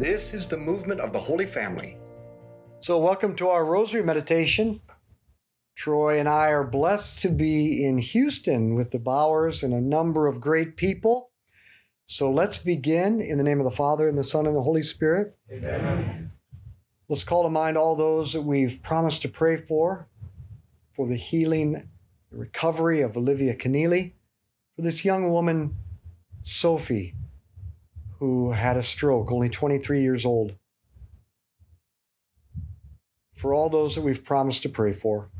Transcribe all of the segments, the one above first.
This is the movement of the Holy Family. So, welcome to our Rosary Meditation. Troy and I are blessed to be in Houston with the Bowers and a number of great people. So, let's begin in the name of the Father, and the Son, and the Holy Spirit. Amen. Let's call to mind all those that we've promised to pray for, for the healing, the recovery of Olivia Keneally, for this young woman, Sophie, who had a stroke, only 23 years old. For all those that we've promised to pray for.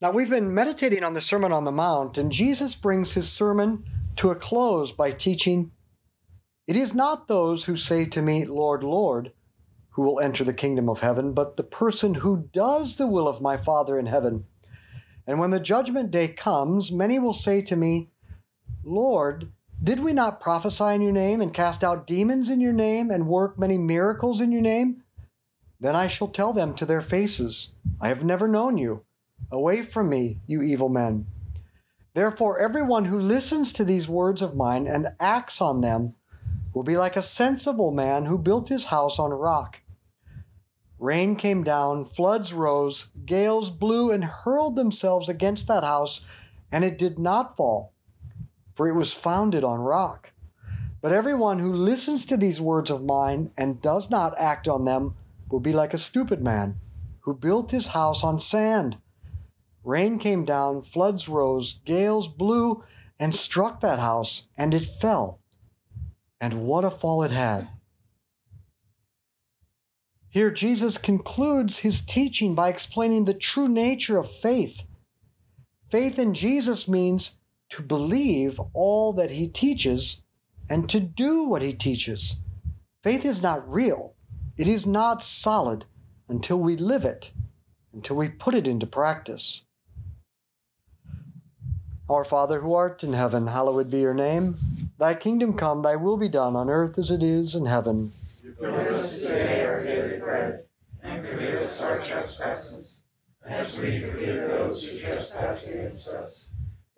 Now, we've been meditating on the Sermon on the Mount, and Jesus brings his sermon to a close by teaching It is not those who say to me, Lord, Lord, who will enter the kingdom of heaven, but the person who does the will of my Father in heaven. And when the judgment day comes, many will say to me, Lord, did we not prophesy in your name and cast out demons in your name and work many miracles in your name? Then I shall tell them to their faces, I have never known you. Away from me, you evil men. Therefore, everyone who listens to these words of mine and acts on them will be like a sensible man who built his house on a rock. Rain came down, floods rose, gales blew and hurled themselves against that house, and it did not fall, for it was founded on rock. But everyone who listens to these words of mine and does not act on them will be like a stupid man who built his house on sand. Rain came down, floods rose, gales blew and struck that house, and it fell. And what a fall it had! Here, Jesus concludes his teaching by explaining the true nature of faith. Faith in Jesus means to believe all that he teaches and to do what he teaches. Faith is not real, it is not solid until we live it, until we put it into practice. Our Father who art in heaven, hallowed be your name. Thy kingdom come, thy will be done on earth as it is in heaven. Give us today our daily bread, and forgive us our trespasses, as we forgive those who trespass against us.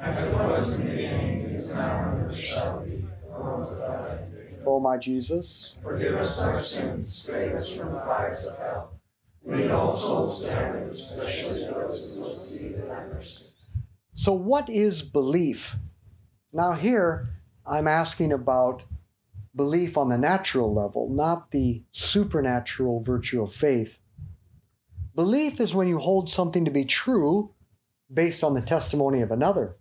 As it was in the beginning, is now, and ever shall be, world without end. O my Jesus, Forgive us our sins, save us from the fires of hell. Lead all souls to heaven, especially those who most need thy mercy. So, what is belief? Now, here I'm asking about belief on the natural level, not the supernatural virtue of faith. Belief is when you hold something to be true based on the testimony of another.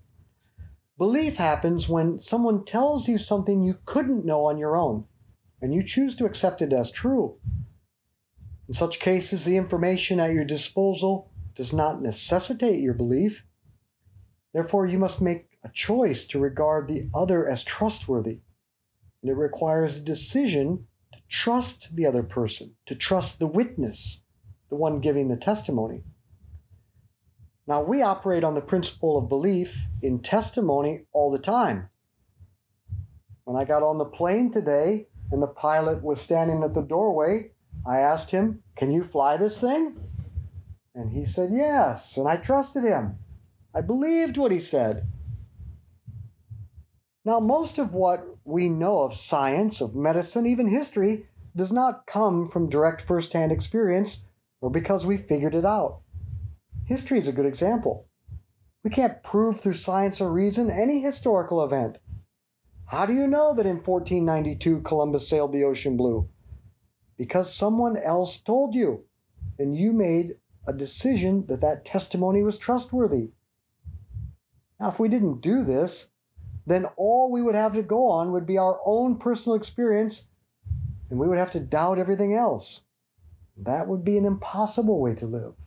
Belief happens when someone tells you something you couldn't know on your own, and you choose to accept it as true. In such cases, the information at your disposal does not necessitate your belief. Therefore, you must make a choice to regard the other as trustworthy. And it requires a decision to trust the other person, to trust the witness, the one giving the testimony. Now, we operate on the principle of belief in testimony all the time. When I got on the plane today and the pilot was standing at the doorway, I asked him, Can you fly this thing? And he said, Yes. And I trusted him. I believed what he said. Now, most of what we know of science, of medicine, even history, does not come from direct first hand experience or because we figured it out. History is a good example. We can't prove through science or reason any historical event. How do you know that in 1492 Columbus sailed the ocean blue? Because someone else told you, and you made a decision that that testimony was trustworthy. Now, if we didn't do this, then all we would have to go on would be our own personal experience, and we would have to doubt everything else. That would be an impossible way to live.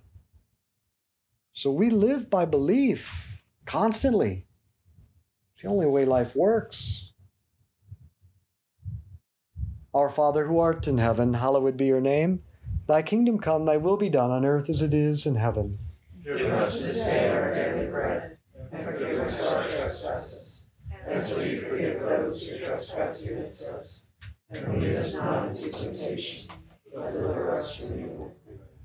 So we live by belief constantly. It's the only way life works. Our Father who art in heaven, hallowed be your name. Thy kingdom come, thy will be done on earth as it is in heaven. Give us this day our daily bread, and forgive us our trespasses, as we forgive those who trespass against us. And lead us not into temptation, but deliver us from evil.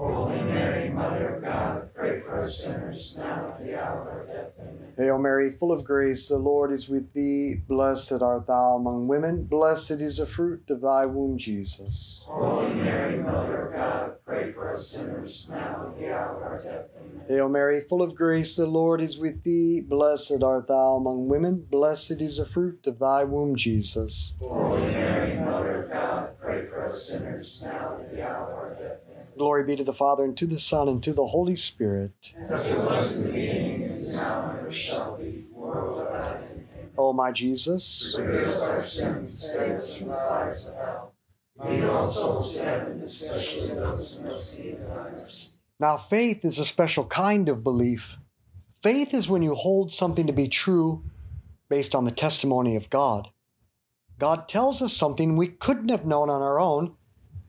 Holy Mary, Mother of God, pray for us sinners now at the hour of death. Amen. Hail Mary, full of grace, the Lord is with thee. Blessed art thou among women, blessed is the fruit of thy womb, Jesus. Holy Mary, Mother of God, pray for us sinners now and at the hour of our death. Amen. Hail Mary, full of grace, the Lord is with thee. Blessed art thou among women, blessed is the fruit of thy womb, Jesus. Holy Mary, Mother of God, pray for us sinners now at the hour of our death. Glory be to the Father, and to the Son, and to the Holy Spirit. As it was in the beginning, is now, and ever shall be, world without end. O my Jesus. Now, faith is a special kind of belief. Faith is when you hold something to be true based on the testimony of God. God tells us something we couldn't have known on our own,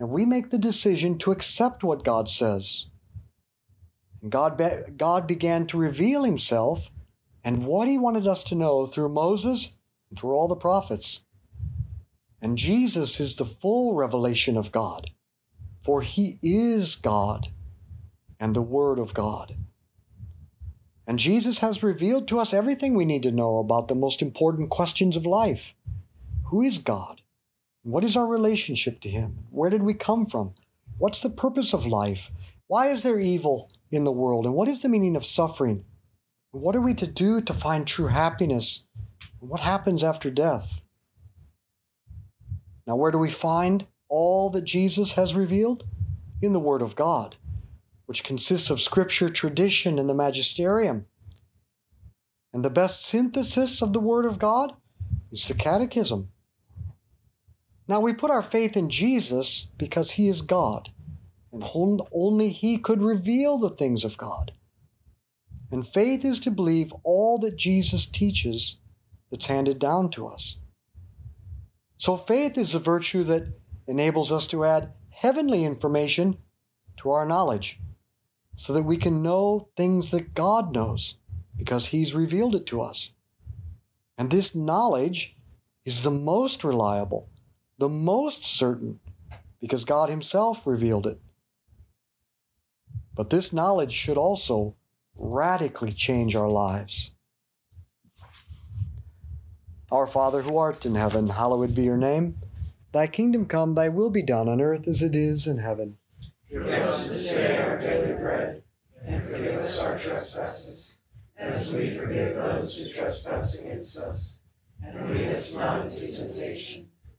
and we make the decision to accept what God says. God, be- God began to reveal himself and what he wanted us to know through Moses and through all the prophets. And Jesus is the full revelation of God, for he is God and the Word of God. And Jesus has revealed to us everything we need to know about the most important questions of life. Who is God? What is our relationship to Him? Where did we come from? What's the purpose of life? Why is there evil in the world? And what is the meaning of suffering? What are we to do to find true happiness? What happens after death? Now, where do we find all that Jesus has revealed? In the Word of God, which consists of Scripture, tradition, and the Magisterium. And the best synthesis of the Word of God is the Catechism. Now, we put our faith in Jesus because He is God, and only He could reveal the things of God. And faith is to believe all that Jesus teaches that's handed down to us. So, faith is a virtue that enables us to add heavenly information to our knowledge so that we can know things that God knows because He's revealed it to us. And this knowledge is the most reliable, the most certain, because God Himself revealed it. But this knowledge should also radically change our lives. Our Father who art in heaven, hallowed be your name. Thy kingdom come, thy will be done on earth as it is in heaven. Give us this day our daily bread, and forgive us our trespasses, as we forgive those who trespass against us. And lead us not into temptation,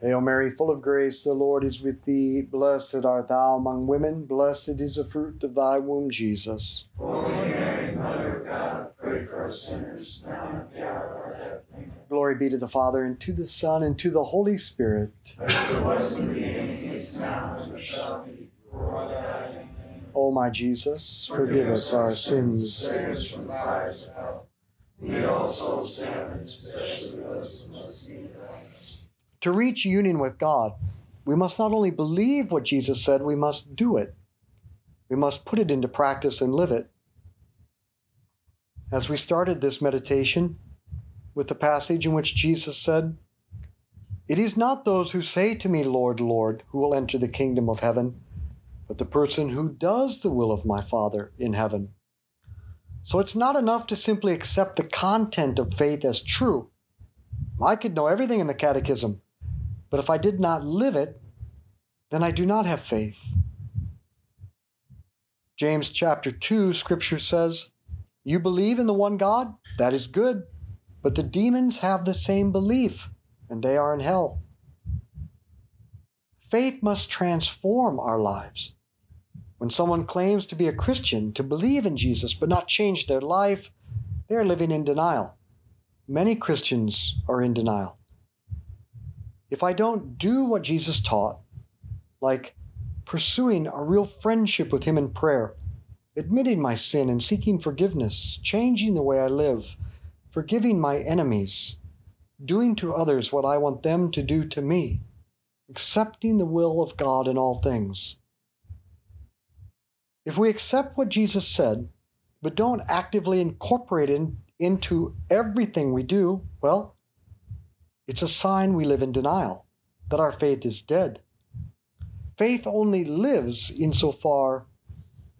Hail Mary, full of grace, the Lord is with thee. Blessed art thou among women, blessed is the fruit of thy womb, Jesus. Holy Mary, Mother of God, pray for us sinners, now and at the hour of our death. Amen. Glory be to the Father, and to the Son, and to the Holy Spirit. As it was in the beginning, is now, and ever shall be, world without end. Amen. O my Jesus, forgive us our sins. Save us from the fires of hell. Lead all souls to heaven, especially those who most need. To reach union with God, we must not only believe what Jesus said, we must do it. We must put it into practice and live it. As we started this meditation with the passage in which Jesus said, It is not those who say to me, Lord, Lord, who will enter the kingdom of heaven, but the person who does the will of my Father in heaven. So it's not enough to simply accept the content of faith as true. I could know everything in the catechism, but if I did not live it, then I do not have faith. James chapter 2, scripture says, You believe in the one God? That is good. But the demons have the same belief, and they are in hell. Faith must transform our lives. When someone claims to be a Christian, to believe in Jesus, but not change their life, they are living in denial. Many Christians are in denial. If I don't do what Jesus taught, like pursuing a real friendship with Him in prayer, admitting my sin and seeking forgiveness, changing the way I live, forgiving my enemies, doing to others what I want them to do to me, accepting the will of God in all things. If we accept what Jesus said, but don't actively incorporate it into everything we do, well, it's a sign we live in denial, that our faith is dead. Faith only lives insofar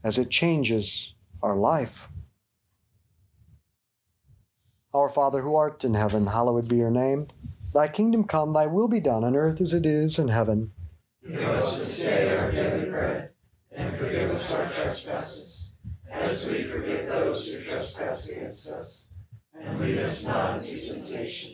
as it changes our life. Our Father who art in heaven, hallowed be your name. Thy kingdom come, thy will be done on earth as it is in heaven. Give us this day our daily bread, and forgive us our trespasses, as we forgive those who trespass against us. And lead us not into temptation,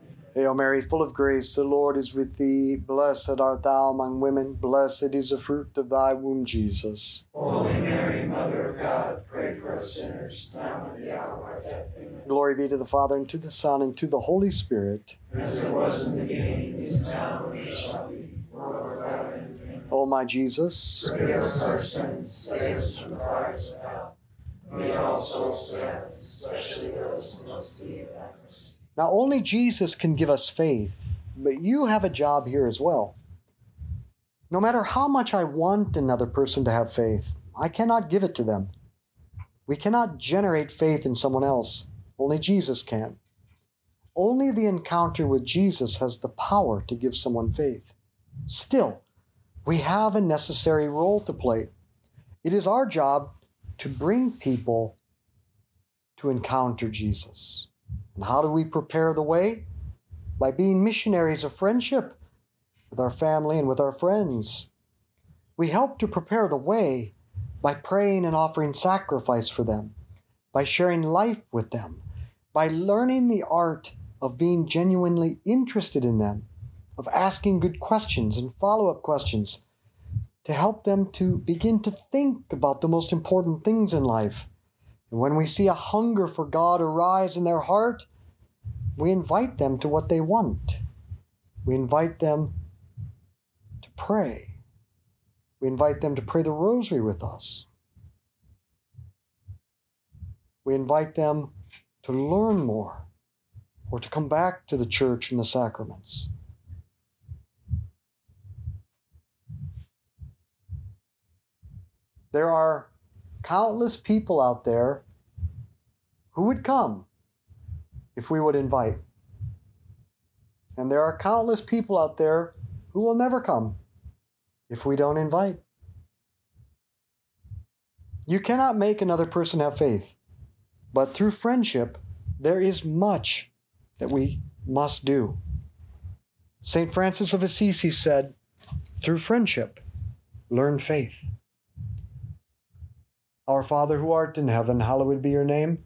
Hail Mary, full of grace, the Lord is with thee. Blessed art thou among women, blessed is the fruit of thy womb, Jesus. Holy Mary, Mother of God, pray for us sinners, now and at the hour of our death. Amen. Glory be to the Father, and to the Son, and to the Holy Spirit. As it was in the beginning, is now, and ever shall be, world without end. Amen. O my Jesus, Forgive us our sins, save us from the fires of hell. Lead all souls to heaven, especially those in most need of thy mercy. Now only Jesus can give us faith, but you have a job here as well. No matter how much I want another person to have faith, I cannot give it to them. We cannot generate faith in someone else. Only Jesus can. Only the encounter with Jesus has the power to give someone faith. Still, we have a necessary role to play. It is our job to bring people to encounter Jesus. And how do we prepare the way? By being missionaries of friendship with our family and with our friends. We help to prepare the way by praying and offering sacrifice for them, by sharing life with them, by learning the art of being genuinely interested in them, of asking good questions and follow up questions to help them to begin to think about the most important things in life. And when we see a hunger for God arise in their heart, we invite them to what they want. We invite them to pray. We invite them to pray the rosary with us. We invite them to learn more or to come back to the church and the sacraments. There are countless people out there who would come if we would invite. And there are countless people out there who will never come if we don't invite. You cannot make another person have faith, but through friendship, there is much that we must do. St. Francis of Assisi said, through friendship, learn faith. Our Father who art in heaven, hallowed be your name.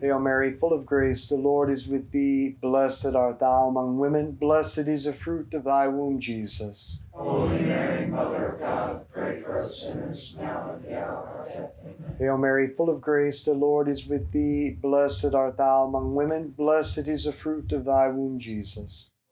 Hail Mary, full of grace, the Lord is with thee. Blessed art thou among women. Blessed is the fruit of thy womb, Jesus. Holy Mary, Mother of God, pray for us sinners, now and at the hour of our death. Amen. Hail Mary, full of grace, the Lord is with thee. Blessed art thou among women. Blessed is the fruit of thy womb, Jesus.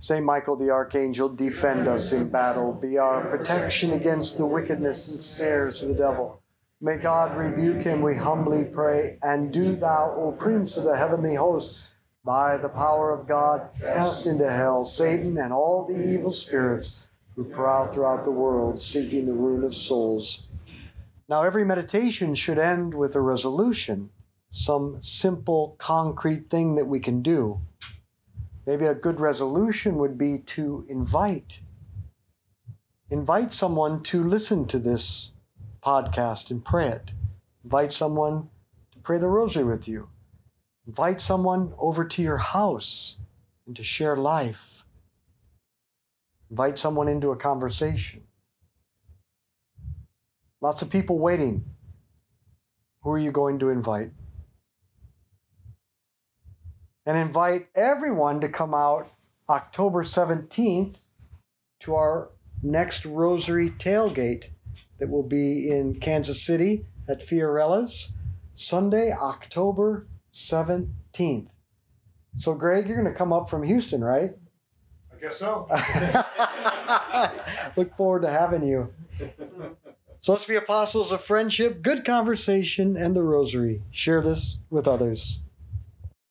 Saint Michael the Archangel, defend us in battle. Be our protection against the wickedness and snares of the devil. May God rebuke him, we humbly pray. And do thou, O Prince of the heavenly hosts, by the power of God, cast into hell Satan and all the evil spirits who prowl throughout the world, seeking the ruin of souls. Now, every meditation should end with a resolution, some simple, concrete thing that we can do. Maybe a good resolution would be to invite. Invite someone to listen to this podcast and pray it. Invite someone to pray the rosary with you. Invite someone over to your house and to share life. Invite someone into a conversation. Lots of people waiting. Who are you going to invite? And invite everyone to come out October 17th to our next Rosary tailgate that will be in Kansas City at Fiorella's Sunday, October 17th. So, Greg, you're going to come up from Houston, right? I guess so. Look forward to having you. So let's be apostles of friendship, good conversation, and the rosary. Share this with others.